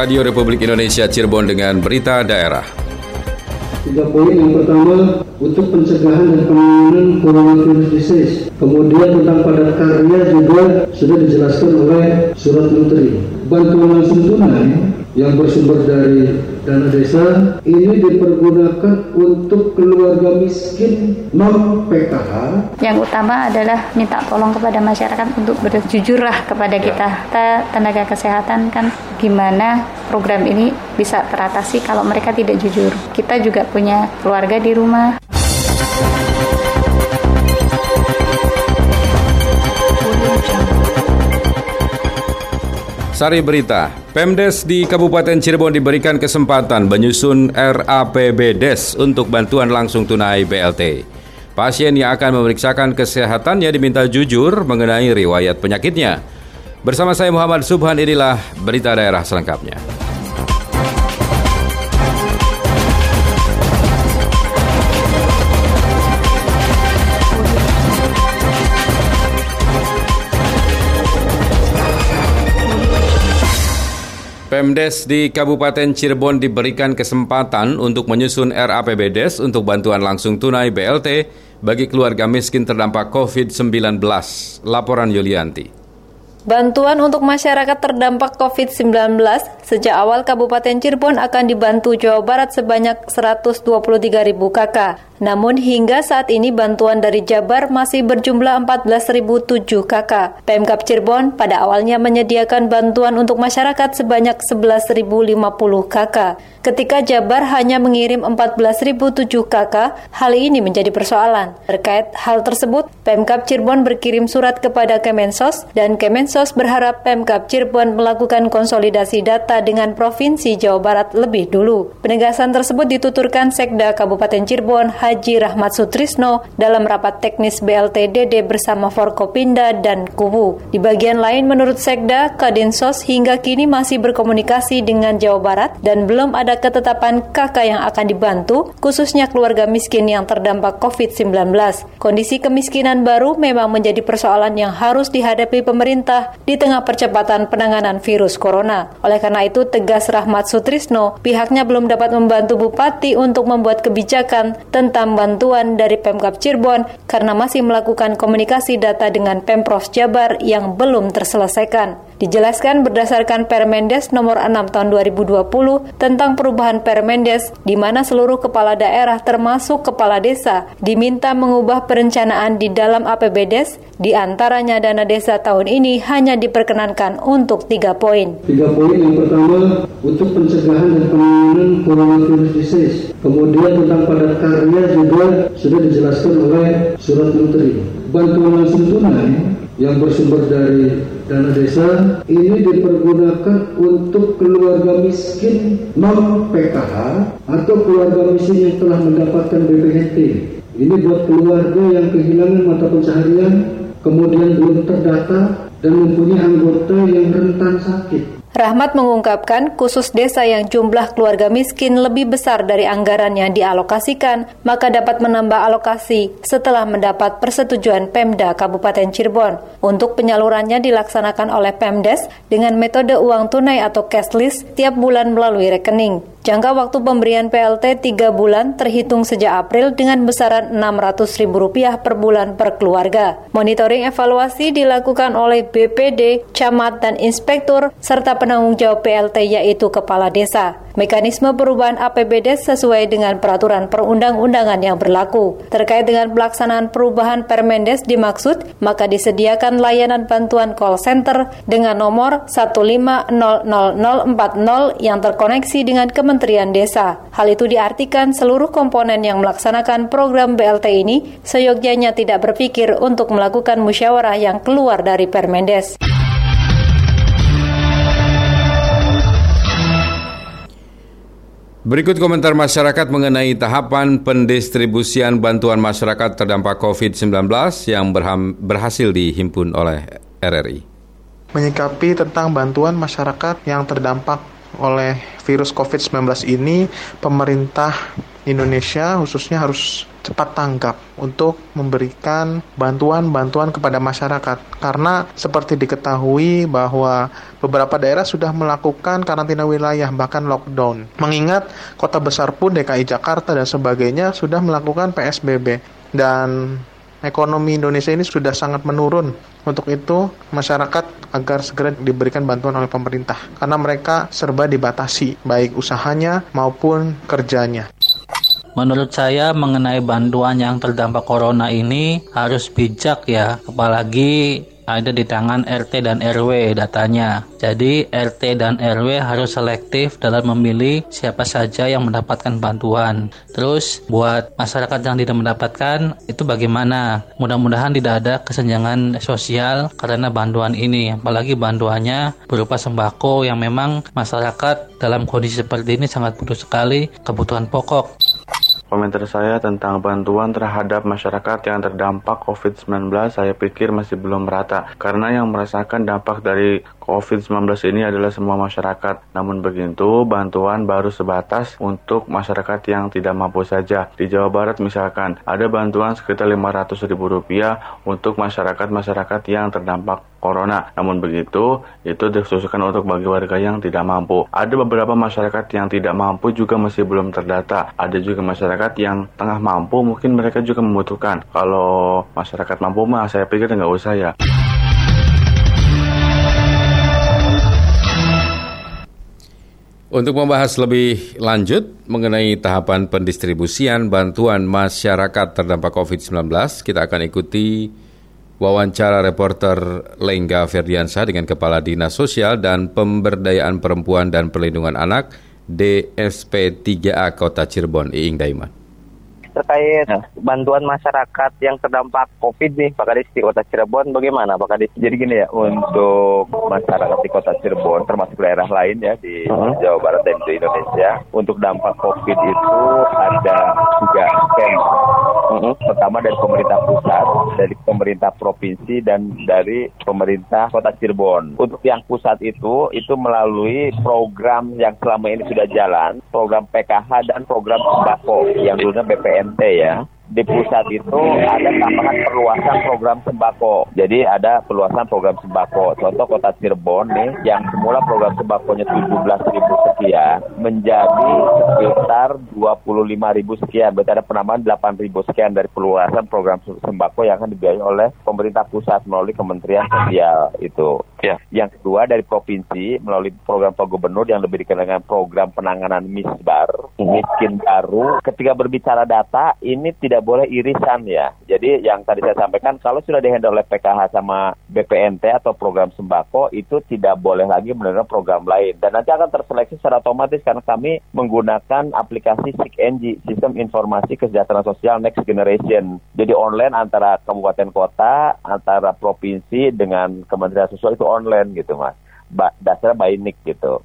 Radio Republik Indonesia Cirebon dengan berita daerah. Tiga poin yang pertama untuk pencegahan dan penanganan coronavirus disease. Kemudian tentang padat karya juga sudah dijelaskan oleh surat menteri. Bantuan langsung tunai yang bersumber dari dana desa ini dipergunakan untuk keluarga miskin non PKH. Yang utama adalah minta tolong kepada masyarakat untuk berjujurlah kepada ya. kita. Kita tenaga kesehatan kan gimana program ini bisa teratasi kalau mereka tidak jujur. Kita juga punya keluarga di rumah. Sari Berita, Pemdes di Kabupaten Cirebon diberikan kesempatan menyusun RAPBDes untuk bantuan langsung tunai BLT. Pasien yang akan memeriksakan kesehatannya diminta jujur mengenai riwayat penyakitnya. Bersama saya Muhammad Subhan inilah berita daerah selengkapnya. Pemdes di Kabupaten Cirebon diberikan kesempatan untuk menyusun RAPBDes untuk bantuan langsung tunai BLT bagi keluarga miskin terdampak COVID-19. Laporan Yulianti. Bantuan untuk masyarakat terdampak COVID-19 sejak awal Kabupaten Cirebon akan dibantu Jawa Barat sebanyak 123 ribu kakak. Namun hingga saat ini bantuan dari Jabar masih berjumlah 14.007 kakak. Pemkap Cirebon pada awalnya menyediakan bantuan untuk masyarakat sebanyak 11.050 kakak. Ketika Jabar hanya mengirim 14.007 kakak, hal ini menjadi persoalan. Terkait hal tersebut, Pemkap Cirebon berkirim surat kepada Kemensos dan Kemensos berharap Pemkap Cirebon melakukan konsolidasi data dengan Provinsi Jawa Barat lebih dulu. Penegasan tersebut dituturkan Sekda Kabupaten Cirebon Haji Rahmat Sutrisno dalam rapat teknis BLTDD bersama Forkopinda dan Kubu. Di bagian lain, menurut Sekda, Kadinsos hingga kini masih berkomunikasi dengan Jawa Barat dan belum ada ketetapan kakak yang akan dibantu, khususnya keluarga miskin yang terdampak COVID-19. Kondisi kemiskinan baru memang menjadi persoalan yang harus dihadapi pemerintah di tengah percepatan penanganan virus corona. Oleh karena itu, tegas Rahmat Sutrisno, pihaknya belum dapat membantu Bupati untuk membuat kebijakan tentang bantuan dari Pemkap Cirebon karena masih melakukan komunikasi data dengan Pemprov Jabar yang belum terselesaikan. Dijelaskan berdasarkan Permendes nomor 6 tahun 2020 tentang perubahan Permendes di mana seluruh kepala daerah termasuk kepala desa diminta mengubah perencanaan di dalam APBDes di antaranya dana desa tahun ini hanya diperkenankan untuk tiga poin. Tiga poin yang pertama untuk pencegahan dan penanganan coronavirus disease. Kemudian tentang padat karya juga sudah dijelaskan oleh surat menteri. Bantuan langsung tunai yang bersumber dari dana desa ini dipergunakan untuk keluarga miskin non PKH atau keluarga miskin yang telah mendapatkan BPHT. Ini buat keluarga yang kehilangan mata pencaharian, kemudian belum terdata dan mempunyai anggota yang rentan sakit. Rahmat mengungkapkan khusus desa yang jumlah keluarga miskin lebih besar dari anggaran yang dialokasikan, maka dapat menambah alokasi setelah mendapat persetujuan Pemda Kabupaten Cirebon. Untuk penyalurannya dilaksanakan oleh Pemdes dengan metode uang tunai atau cashless tiap bulan melalui rekening. Jangka waktu pemberian PLT 3 bulan terhitung sejak April dengan besaran Rp600.000 per bulan per keluarga. Monitoring evaluasi dilakukan oleh BPD, camat, dan inspektur, serta penanggung jawab PLT yaitu kepala desa. Mekanisme perubahan APBD sesuai dengan peraturan perundang-undangan yang berlaku. Terkait dengan pelaksanaan perubahan Permendes dimaksud, maka disediakan layanan bantuan call center dengan nomor 1500040 yang terkoneksi dengan Kementerian Desa. Hal itu diartikan seluruh komponen yang melaksanakan program BLT ini seyogyanya tidak berpikir untuk melakukan musyawarah yang keluar dari Permendes. Berikut komentar masyarakat mengenai tahapan pendistribusian bantuan masyarakat terdampak COVID-19 yang berhasil dihimpun oleh RRI. Menyikapi tentang bantuan masyarakat yang terdampak oleh virus COVID-19 ini, pemerintah Indonesia khususnya harus cepat tanggap untuk memberikan bantuan-bantuan kepada masyarakat karena seperti diketahui bahwa beberapa daerah sudah melakukan karantina wilayah bahkan lockdown. Mengingat kota besar pun DKI Jakarta dan sebagainya sudah melakukan PSBB dan ekonomi Indonesia ini sudah sangat menurun. Untuk itu, masyarakat agar segera diberikan bantuan oleh pemerintah karena mereka serba dibatasi baik usahanya maupun kerjanya. Menurut saya mengenai bantuan yang terdampak corona ini harus bijak ya, apalagi ada di tangan RT dan RW datanya. Jadi RT dan RW harus selektif dalam memilih siapa saja yang mendapatkan bantuan. Terus buat masyarakat yang tidak mendapatkan itu bagaimana? Mudah-mudahan tidak ada kesenjangan sosial karena bantuan ini. Apalagi bantuannya berupa sembako yang memang masyarakat dalam kondisi seperti ini sangat butuh sekali kebutuhan pokok. Komentar saya tentang bantuan terhadap masyarakat yang terdampak COVID-19 saya pikir masih belum merata. Karena yang merasakan dampak dari COVID-19 ini adalah semua masyarakat. Namun begitu, bantuan baru sebatas untuk masyarakat yang tidak mampu saja. Di Jawa Barat misalkan, ada bantuan sekitar Rp500.000 untuk masyarakat-masyarakat yang terdampak corona. Namun begitu, itu dikhususkan untuk bagi warga yang tidak mampu. Ada beberapa masyarakat yang tidak mampu juga masih belum terdata. Ada juga masyarakat yang tengah mampu mungkin mereka juga membutuhkan. Kalau masyarakat mampu mah saya pikir nggak usah ya. Untuk membahas lebih lanjut mengenai tahapan pendistribusian bantuan masyarakat terdampak COVID-19, kita akan ikuti wawancara reporter Lengga Ferdiansa dengan Kepala Dinas Sosial dan Pemberdayaan Perempuan dan Perlindungan Anak DSP 3A Kota Cirebon, Iing Daiman terkait ya. bantuan masyarakat yang terdampak COVID nih Pak Kadis di Kota Cirebon bagaimana Pak Kadis? Jadi gini ya untuk masyarakat di Kota Cirebon termasuk daerah lain ya di uh-huh. Jawa Barat dan di Indonesia untuk dampak COVID itu ada tiga skema. Uh-huh. Pertama dari pemerintah pusat, dari pemerintah provinsi dan dari pemerintah Kota Cirebon. Untuk yang pusat itu itu melalui program yang selama ini sudah jalan, program PKH dan program sembako yang dulunya BPN BMT ya di pusat itu ada tambahan perluasan program sembako. Jadi ada perluasan program sembako. Contoh kota Cirebon nih, yang semula program sembakonya 17 ribu sekian, menjadi sekitar 25 ribu sekian. Berarti ada penambahan 8 ribu sekian dari perluasan program sembako yang akan dibiayai oleh pemerintah pusat melalui Kementerian Sosial itu. Ya. Yang kedua dari provinsi melalui program Pak Gubernur yang lebih dikenal dengan program penanganan misbar, miskin baru. Ketika berbicara data, ini tidak tidak boleh irisan ya. Jadi yang tadi saya sampaikan kalau sudah dihandle oleh PKH sama BPNT atau program sembako itu tidak boleh lagi menerima program lain dan nanti akan terseleksi secara otomatis karena kami menggunakan aplikasi SIKNG Sistem Informasi Kesejahteraan Sosial Next Generation. Jadi online antara kabupaten kota, antara provinsi dengan Kementerian Sosial itu online gitu mas. Ba dasarnya by NIK gitu.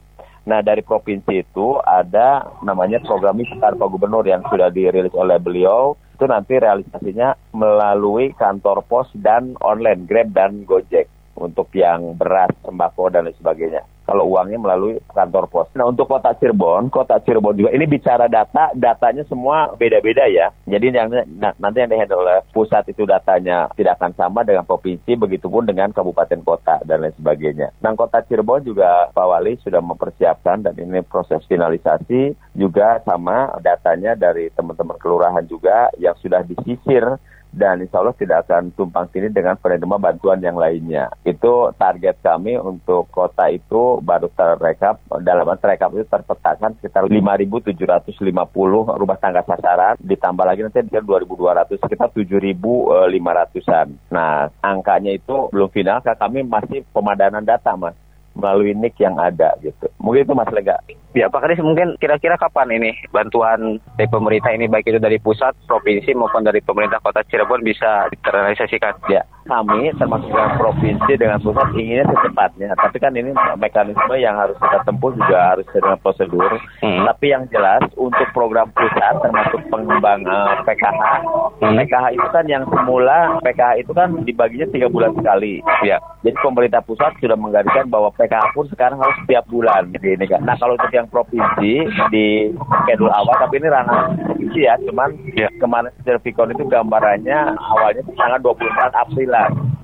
Nah dari provinsi itu ada namanya program Miskar Pak Gubernur yang sudah dirilis oleh beliau itu nanti realisasinya melalui kantor pos dan online Grab dan Gojek untuk yang beras, sembako dan lain sebagainya kalau uangnya melalui kantor pos. Nah untuk kota Cirebon, kota Cirebon juga ini bicara data, datanya semua beda-beda ya. Jadi yang nah, nanti yang dihandle oleh pusat itu datanya tidak akan sama dengan provinsi, begitupun dengan kabupaten kota dan lain sebagainya. Nah kota Cirebon juga Pak Wali sudah mempersiapkan dan ini proses finalisasi juga sama datanya dari teman-teman kelurahan juga yang sudah disisir dan insya Allah tidak akan tumpang tindih dengan penerima bantuan yang lainnya. Itu target kami untuk kota itu baru terekap, dalam terekap itu terpetakan sekitar 5.750 rumah tangga sasaran, ditambah lagi nanti di 2.200, sekitar 7.500-an. Nah, angkanya itu belum final, karena kami masih pemadanan data, Mas melalui NIK yang ada gitu. Mungkin itu Mas Lega. Ya Pak Kadis mungkin kira-kira kapan ini bantuan dari pemerintah ini baik itu dari pusat, provinsi maupun dari pemerintah kota Cirebon bisa terrealisasikan? Ya kami termasuk dengan provinsi dengan pusat inginnya secepatnya. Tapi kan ini mekanisme yang harus kita tempuh juga harus dengan prosedur. Hmm. Tapi yang jelas untuk program pusat termasuk pengembang uh, eh, PKH, hmm. PKH itu kan yang semula PKH itu kan dibaginya tiga bulan sekali. Ya. Jadi pemerintah pusat sudah menggariskan bahwa PKH pun sekarang harus setiap bulan. Ini kan. Nah kalau untuk yang provinsi di schedule awal, tapi ini ranah provinsi ya, cuman ya. kemarin Servikon itu gambarannya awalnya tanggal 24 April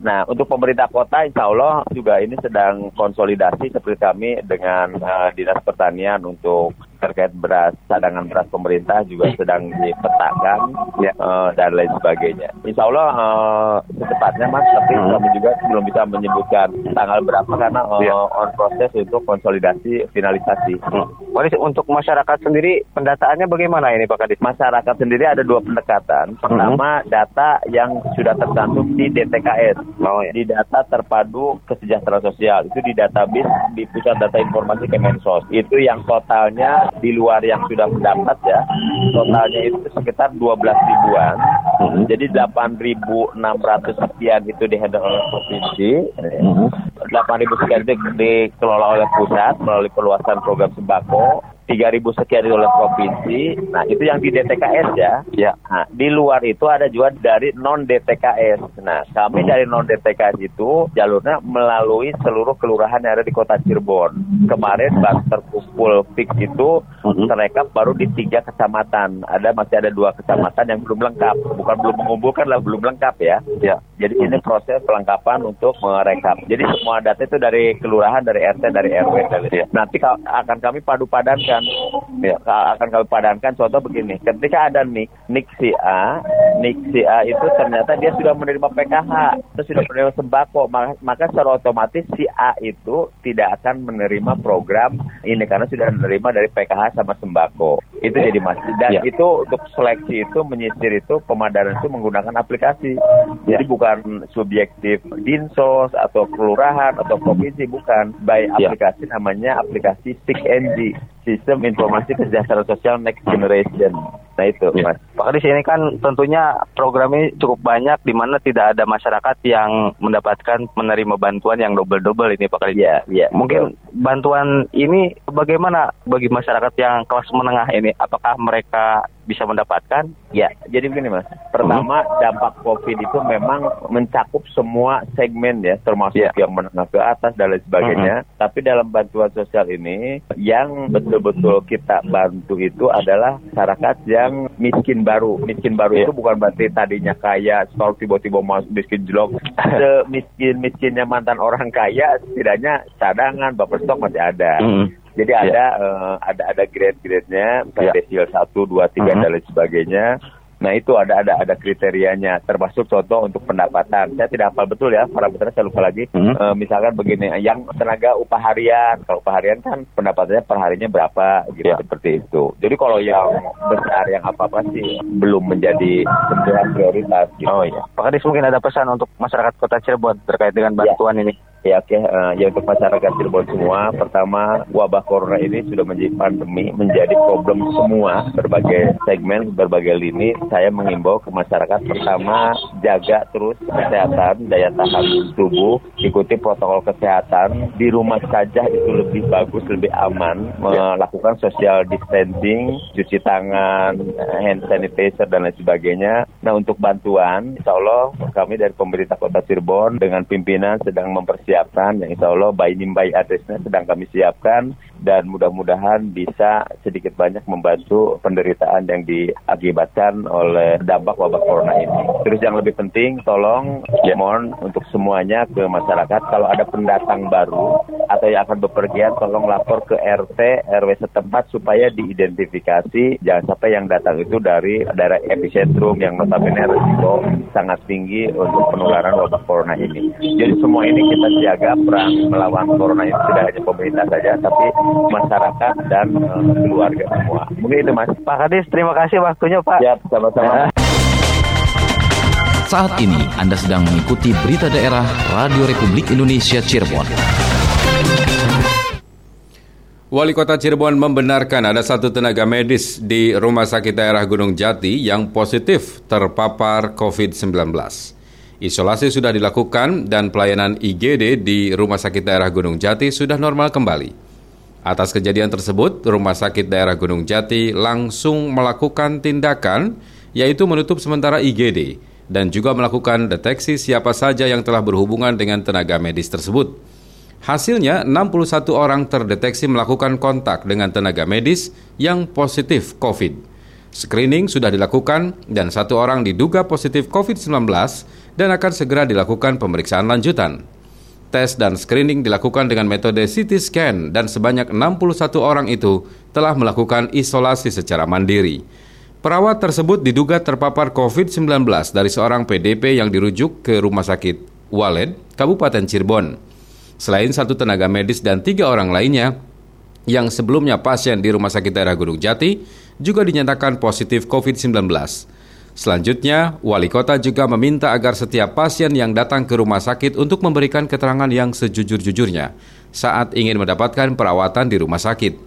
Nah, untuk pemerintah kota, insya Allah juga ini sedang konsolidasi seperti kami dengan uh, Dinas Pertanian untuk terkait beras cadangan beras pemerintah juga sedang dipetakan ya. uh, dan lain sebagainya. Insya Allah uh, secepatnya mas, tapi hmm. kami juga belum bisa menyebutkan tanggal berapa karena uh, ya. on proses untuk konsolidasi finalisasi. Hmm. untuk masyarakat sendiri pendataannya bagaimana ini Pak Kadis? Masyarakat sendiri ada dua pendekatan. Pertama hmm. data yang sudah tercantum di DTKS, oh, ya. di data terpadu kesejahteraan sosial itu di database di pusat data informasi Kemensos. Itu yang totalnya di luar yang sudah mendapat ya totalnya itu sekitar 12 ribuan hmm. jadi 8.600 sekian itu dihandle oleh provinsi hmm. 8.000 sekian itu dikelola oleh pusat melalui perluasan program sembako 3.000 sekian oleh provinsi. Nah, itu yang di DTKS ya. Ya. Nah, di luar itu ada juga dari non DTKS. Nah, kami dari non DTKS itu jalurnya melalui seluruh kelurahan yang ada di Kota Cirebon. Kemarin baru terkumpul fix itu hmm. terekap baru di tiga kecamatan. Ada masih ada dua kecamatan yang belum lengkap. Bukan belum mengumpulkan lah, belum lengkap ya. Ya. Jadi ini proses pelengkapan untuk merekap. Jadi semua data itu dari kelurahan, dari RT, dari RW. Dari, ya. Nanti akan kami padu padankan ya akan kami padankan contoh begini ketika ada nik nik si A nik si A itu ternyata dia sudah menerima PKH terus sudah menerima sembako maka secara otomatis si A itu tidak akan menerima program ini karena sudah menerima dari PKH sama sembako itu jadi masih dan ya. itu untuk seleksi itu menyisir itu pemadaran itu menggunakan aplikasi ya. jadi bukan subjektif dinsos atau kelurahan atau provinsi bukan by ya. aplikasi namanya aplikasi SIG Sistem Informasi Kesejahteraan Sosial Next Generation. Nah itu, ya. Mas. Pak di sini kan tentunya program ini cukup banyak di mana tidak ada masyarakat yang mendapatkan menerima bantuan yang double-double ini Pak Kadis. Ya, ya. Mungkin bantuan ini bagaimana bagi masyarakat yang kelas menengah ini? Apakah mereka bisa mendapatkan? Ya, jadi begini Mas. Pertama, hmm. dampak COVID itu memang mencakup semua segmen ya, termasuk ya. yang menengah ke atas dan lain sebagainya. Hmm. Tapi dalam bantuan sosial ini yang betul-betul kita bantu itu adalah masyarakat yang yang miskin baru. Miskin baru yeah. itu bukan berarti tadinya kaya, setelah tiba-tiba masuk miskin jelok. Semiskin-miskinnya mantan orang kaya, setidaknya cadangan, bapak stok masih ada. Mm. Jadi yeah. ada uh, ada ada grade-grade-nya, yeah. desil 1, 2, 3 mm -hmm. dan lain sebagainya. Nah itu ada ada ada kriterianya, termasuk contoh untuk pendapatan. Saya tidak hafal betul ya, parameternya saya lupa lagi. Hmm. E, misalkan begini, yang tenaga upah harian, kalau upah harian kan pendapatannya per harinya berapa, gitu ya. seperti itu. Jadi kalau yang besar yang apa apa sih belum menjadi sebuah prioritas. Gitu. Oh iya. Pak Kadis mungkin ada pesan untuk masyarakat Kota Cirebon terkait dengan ya. bantuan ya. ini. Ya oke, uh, ya untuk masyarakat Cirebon semua, pertama wabah corona ini sudah menjadi pandemi, menjadi problem semua berbagai segmen, berbagai lini. Saya mengimbau ke masyarakat pertama jaga terus kesehatan, daya tahan tubuh, ikuti protokol kesehatan. Di rumah saja itu lebih bagus, lebih aman. Melakukan social distancing, cuci tangan, hand sanitizer dan lain sebagainya. Nah untuk bantuan, insya Allah kami dari pemerintah Kota Cirebon dengan pimpinan sedang mempersiapkan siapkan yang insya Allah by name by addressnya sedang kami siapkan dan mudah-mudahan bisa sedikit banyak membantu penderitaan yang diakibatkan oleh dampak wabah corona ini. Terus yang lebih penting tolong ya. mohon untuk semuanya ke masyarakat kalau ada pendatang baru atau yang akan bepergian tolong lapor ke RT RW setempat supaya diidentifikasi jangan sampai yang datang itu dari daerah epicentrum yang notabene risiko sangat tinggi untuk penularan wabah corona ini. Jadi semua ini kita siaga perang melawan corona ini tidak hanya pemerintah saja, tapi masyarakat dan uh, keluarga semua. Mungkin itu Mas. Pak Kadis, terima kasih waktunya Pak. Ya, sama-sama. Saat ini Anda sedang mengikuti berita daerah Radio Republik Indonesia Cirebon. Wali Kota Cirebon membenarkan ada satu tenaga medis di Rumah Sakit Daerah Gunung Jati yang positif terpapar COVID-19. Isolasi sudah dilakukan dan pelayanan IGD di Rumah Sakit Daerah Gunung Jati sudah normal kembali. Atas kejadian tersebut, Rumah Sakit Daerah Gunung Jati langsung melakukan tindakan yaitu menutup sementara IGD dan juga melakukan deteksi siapa saja yang telah berhubungan dengan tenaga medis tersebut. Hasilnya, 61 orang terdeteksi melakukan kontak dengan tenaga medis yang positif COVID. Screening sudah dilakukan dan satu orang diduga positif COVID-19 dan akan segera dilakukan pemeriksaan lanjutan. Tes dan screening dilakukan dengan metode CT scan dan sebanyak 61 orang itu telah melakukan isolasi secara mandiri. Perawat tersebut diduga terpapar COVID-19 dari seorang PDP yang dirujuk ke Rumah Sakit Waled, Kabupaten Cirebon. Selain satu tenaga medis dan tiga orang lainnya, yang sebelumnya pasien di Rumah Sakit Daerah Gunung Jati, juga dinyatakan positif COVID-19. Selanjutnya, wali kota juga meminta agar setiap pasien yang datang ke rumah sakit untuk memberikan keterangan yang sejujur-jujurnya saat ingin mendapatkan perawatan di rumah sakit.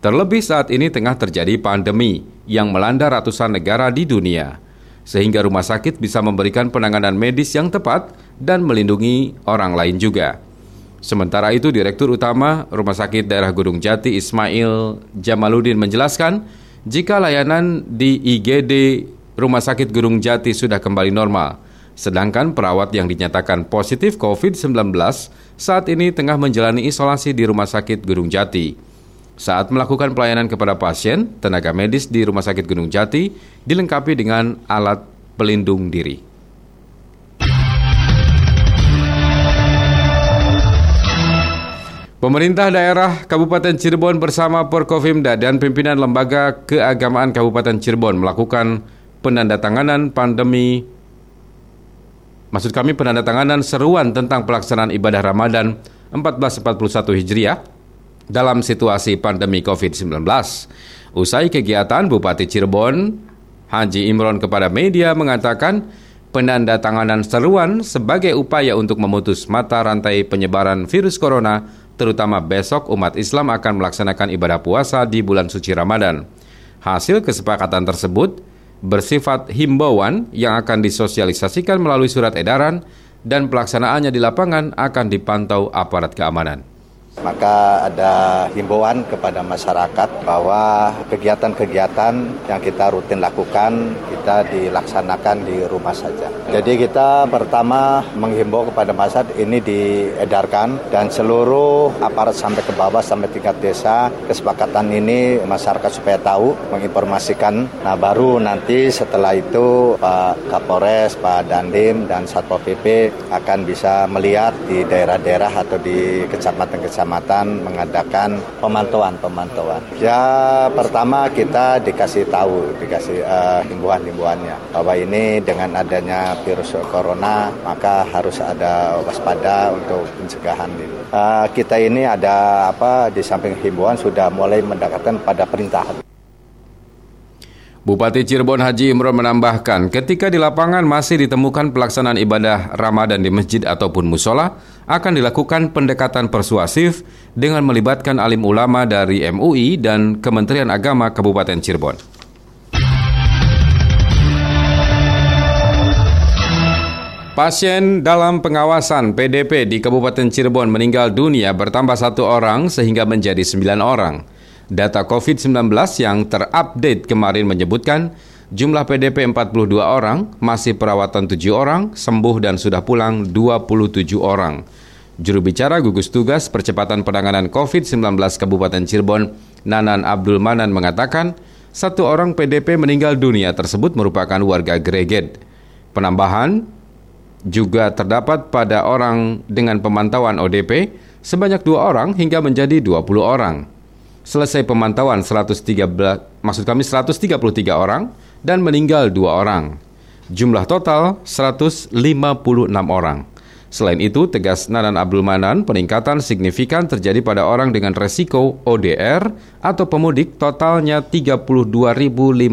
Terlebih saat ini tengah terjadi pandemi yang melanda ratusan negara di dunia, sehingga rumah sakit bisa memberikan penanganan medis yang tepat dan melindungi orang lain juga. Sementara itu, Direktur Utama Rumah Sakit Daerah Gunung Jati Ismail Jamaludin menjelaskan, jika layanan di IGD Rumah Sakit Gunung Jati sudah kembali normal, sedangkan perawat yang dinyatakan positif COVID-19 saat ini tengah menjalani isolasi di Rumah Sakit Gunung Jati. Saat melakukan pelayanan kepada pasien, tenaga medis di Rumah Sakit Gunung Jati dilengkapi dengan alat pelindung diri. Pemerintah daerah Kabupaten Cirebon bersama Porkovimda dan pimpinan Lembaga Keagamaan Kabupaten Cirebon melakukan penandatanganan pandemi maksud kami penandatanganan seruan tentang pelaksanaan ibadah Ramadan 1441 Hijriah dalam situasi pandemi COVID-19. Usai kegiatan Bupati Cirebon Haji Imron kepada media mengatakan penandatanganan seruan sebagai upaya untuk memutus mata rantai penyebaran virus corona terutama besok umat Islam akan melaksanakan ibadah puasa di bulan suci Ramadan. Hasil kesepakatan tersebut bersifat himbauan yang akan disosialisasikan melalui surat edaran dan pelaksanaannya di lapangan akan dipantau aparat keamanan. Maka ada himbauan kepada masyarakat bahwa kegiatan-kegiatan yang kita rutin lakukan kita dilaksanakan di rumah saja. Jadi kita pertama menghimbau kepada masyarakat ini diedarkan dan seluruh aparat sampai ke bawah sampai tingkat desa kesepakatan ini masyarakat supaya tahu menginformasikan. Nah baru nanti setelah itu Pak Kapolres, Pak Dandim dan Satpol PP akan bisa melihat di daerah-daerah atau di kecamatan-kecamatan kecamatan mengadakan pemantauan-pemantauan. Ya pertama kita dikasih tahu, dikasih uh, himbauan-himbauannya bahwa ini dengan adanya virus corona maka harus ada waspada untuk pencegahan ini. Uh, kita ini ada apa di samping himbauan sudah mulai mendekatkan pada perintah. Bupati Cirebon Haji Imron menambahkan, ketika di lapangan masih ditemukan pelaksanaan ibadah Ramadan di masjid ataupun musola, akan dilakukan pendekatan persuasif dengan melibatkan alim ulama dari MUI dan Kementerian Agama Kabupaten Cirebon. Pasien dalam pengawasan PDP di Kabupaten Cirebon meninggal dunia bertambah satu orang sehingga menjadi sembilan orang. Data COVID-19 yang terupdate kemarin menyebutkan jumlah PDP 42 orang, masih perawatan 7 orang, sembuh dan sudah pulang 27 orang. Juru bicara gugus tugas percepatan penanganan COVID-19 Kabupaten Cirebon, Nanan Abdul Manan mengatakan, satu orang PDP meninggal dunia tersebut merupakan warga Greget. Penambahan juga terdapat pada orang dengan pemantauan ODP sebanyak dua orang hingga menjadi 20 orang selesai pemantauan 113 maksud kami 133 orang dan meninggal dua orang. Jumlah total 156 orang. Selain itu, tegas Nanan Abdul Manan, peningkatan signifikan terjadi pada orang dengan resiko ODR atau pemudik totalnya 32.599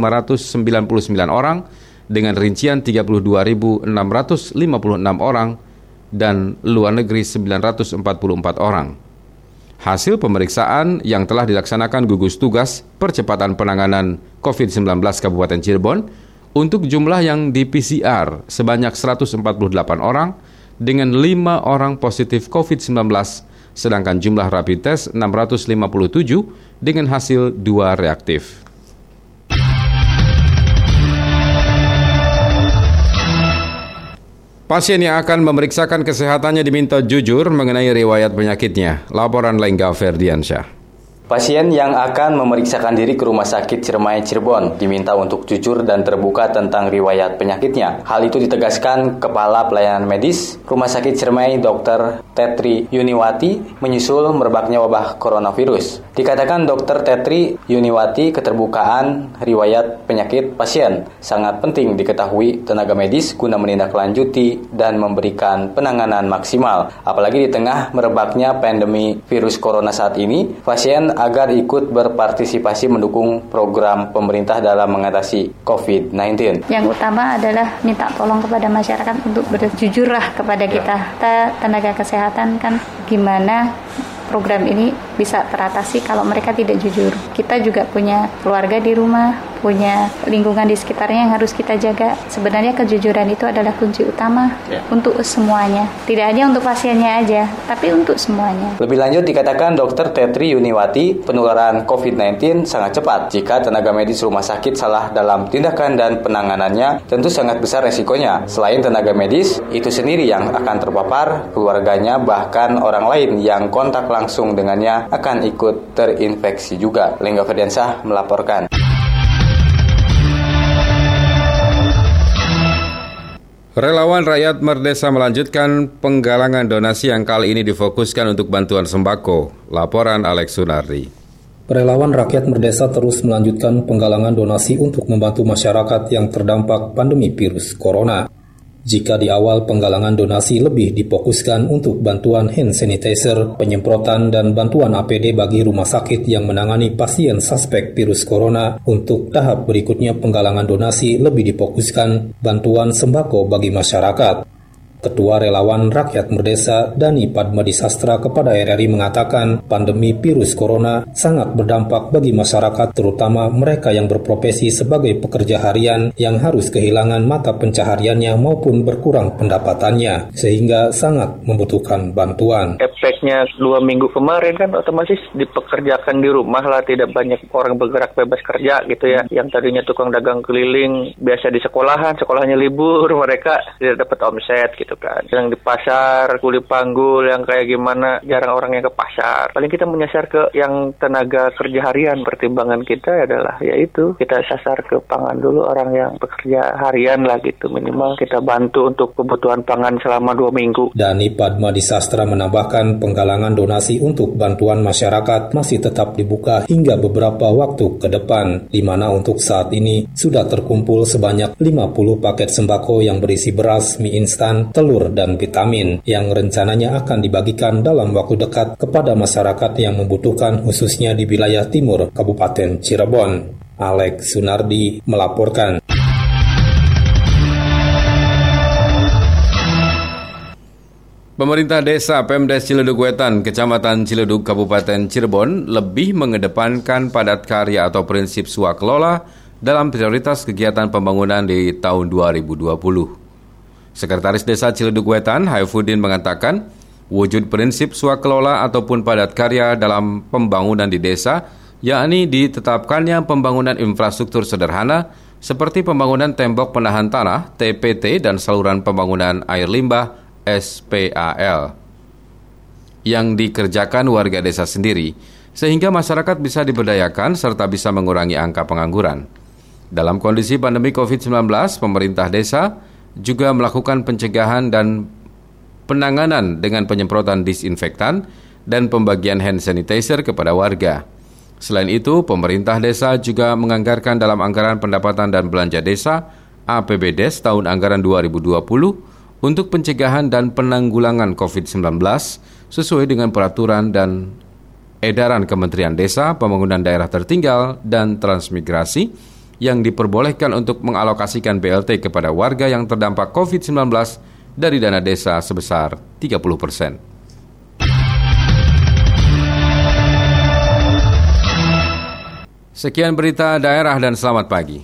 orang dengan rincian 32.656 orang dan luar negeri 944 orang. Hasil pemeriksaan yang telah dilaksanakan gugus tugas percepatan penanganan COVID-19 Kabupaten Cirebon Untuk jumlah yang di PCR sebanyak 148 orang dengan 5 orang positif COVID-19, sedangkan jumlah rapid test 657 dengan hasil 2 reaktif. Pasien yang akan memeriksakan kesehatannya diminta jujur mengenai riwayat penyakitnya. Laporan Lengga Ferdiansyah. Pasien yang akan memeriksakan diri ke Rumah Sakit Ciremai Cirebon diminta untuk jujur dan terbuka tentang riwayat penyakitnya. Hal itu ditegaskan Kepala Pelayanan Medis Rumah Sakit Ciremai Dr. Tetri Yuniwati menyusul merebaknya wabah coronavirus. Dikatakan Dr. Tetri Yuniwati keterbukaan riwayat penyakit pasien sangat penting diketahui tenaga medis guna menindaklanjuti dan memberikan penanganan maksimal. Apalagi di tengah merebaknya pandemi virus corona saat ini, pasien agar ikut berpartisipasi mendukung program pemerintah dalam mengatasi COVID-19. Yang utama adalah minta tolong kepada masyarakat untuk berjujurlah kepada kita. Kita tenaga kesehatan kan gimana program ini bisa teratasi kalau mereka tidak jujur. Kita juga punya keluarga di rumah, punya lingkungan di sekitarnya yang harus kita jaga. Sebenarnya kejujuran itu adalah kunci utama ya. untuk semuanya. Tidak hanya untuk pasiennya aja, tapi untuk semuanya. Lebih lanjut dikatakan Dr. Tetri Yuniwati, penularan COVID-19 sangat cepat. Jika tenaga medis rumah sakit salah dalam tindakan dan penanganannya, tentu sangat besar resikonya. Selain tenaga medis, itu sendiri yang akan terpapar, keluarganya bahkan orang lain yang kontak langsung dengannya akan ikut terinfeksi juga. Lengga Ferdiansah melaporkan. Relawan Rakyat Merdesa melanjutkan penggalangan donasi yang kali ini difokuskan untuk bantuan sembako. Laporan Alex Sunardi. Relawan Rakyat Merdesa terus melanjutkan penggalangan donasi untuk membantu masyarakat yang terdampak pandemi virus corona. Jika di awal penggalangan donasi lebih difokuskan untuk bantuan hand sanitizer, penyemprotan dan bantuan APD bagi rumah sakit yang menangani pasien suspek virus corona, untuk tahap berikutnya penggalangan donasi lebih difokuskan bantuan sembako bagi masyarakat. Ketua Relawan Rakyat Merdesa Dani Padmadi Sastra kepada RRI mengatakan pandemi virus corona sangat berdampak bagi masyarakat terutama mereka yang berprofesi sebagai pekerja harian yang harus kehilangan mata pencahariannya maupun berkurang pendapatannya sehingga sangat membutuhkan bantuan. Efeknya dua minggu kemarin kan otomatis dipekerjakan di rumah lah tidak banyak orang bergerak bebas kerja gitu ya yang tadinya tukang dagang keliling biasa di sekolahan sekolahnya libur mereka tidak dapat omset gitu gitu kan. Yang di pasar, kuli panggul, yang kayak gimana, jarang orang yang ke pasar. Paling kita menyasar ke yang tenaga kerja harian. Pertimbangan kita adalah yaitu kita sasar ke pangan dulu orang yang bekerja harian lah gitu. Minimal kita bantu untuk kebutuhan pangan selama dua minggu. Dani Padma Sastra menambahkan penggalangan donasi untuk bantuan masyarakat masih tetap dibuka hingga beberapa waktu ke depan, di mana untuk saat ini sudah terkumpul sebanyak 50 paket sembako yang berisi beras, mie instan, telur, dan vitamin yang rencananya akan dibagikan dalam waktu dekat kepada masyarakat yang membutuhkan khususnya di wilayah timur Kabupaten Cirebon. Alex Sunardi melaporkan. Pemerintah Desa Pemdes Ciledug Wetan, Kecamatan Ciledug, Kabupaten Cirebon lebih mengedepankan padat karya atau prinsip swakelola dalam prioritas kegiatan pembangunan di tahun 2020. Sekretaris Desa Ciledug Wetan, Haifuddin mengatakan, wujud prinsip swakelola ataupun padat karya dalam pembangunan di desa, yakni ditetapkannya pembangunan infrastruktur sederhana seperti pembangunan tembok penahan tanah TPT dan saluran pembangunan air limbah SPAL yang dikerjakan warga desa sendiri sehingga masyarakat bisa diberdayakan serta bisa mengurangi angka pengangguran. Dalam kondisi pandemi COVID-19, pemerintah desa juga melakukan pencegahan dan penanganan dengan penyemprotan disinfektan dan pembagian hand sanitizer kepada warga. Selain itu, pemerintah desa juga menganggarkan dalam anggaran pendapatan dan belanja desa APBDes tahun anggaran 2020 untuk pencegahan dan penanggulangan COVID-19 sesuai dengan peraturan dan edaran Kementerian Desa, Pembangunan Daerah Tertinggal, dan Transmigrasi yang diperbolehkan untuk mengalokasikan BLT kepada warga yang terdampak COVID-19 dari dana desa sebesar 30 persen. Sekian berita daerah dan selamat pagi.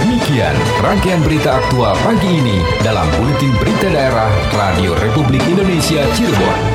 Demikian rangkaian berita aktual pagi ini dalam Buletin Berita Daerah Radio Republik Indonesia Cirebon.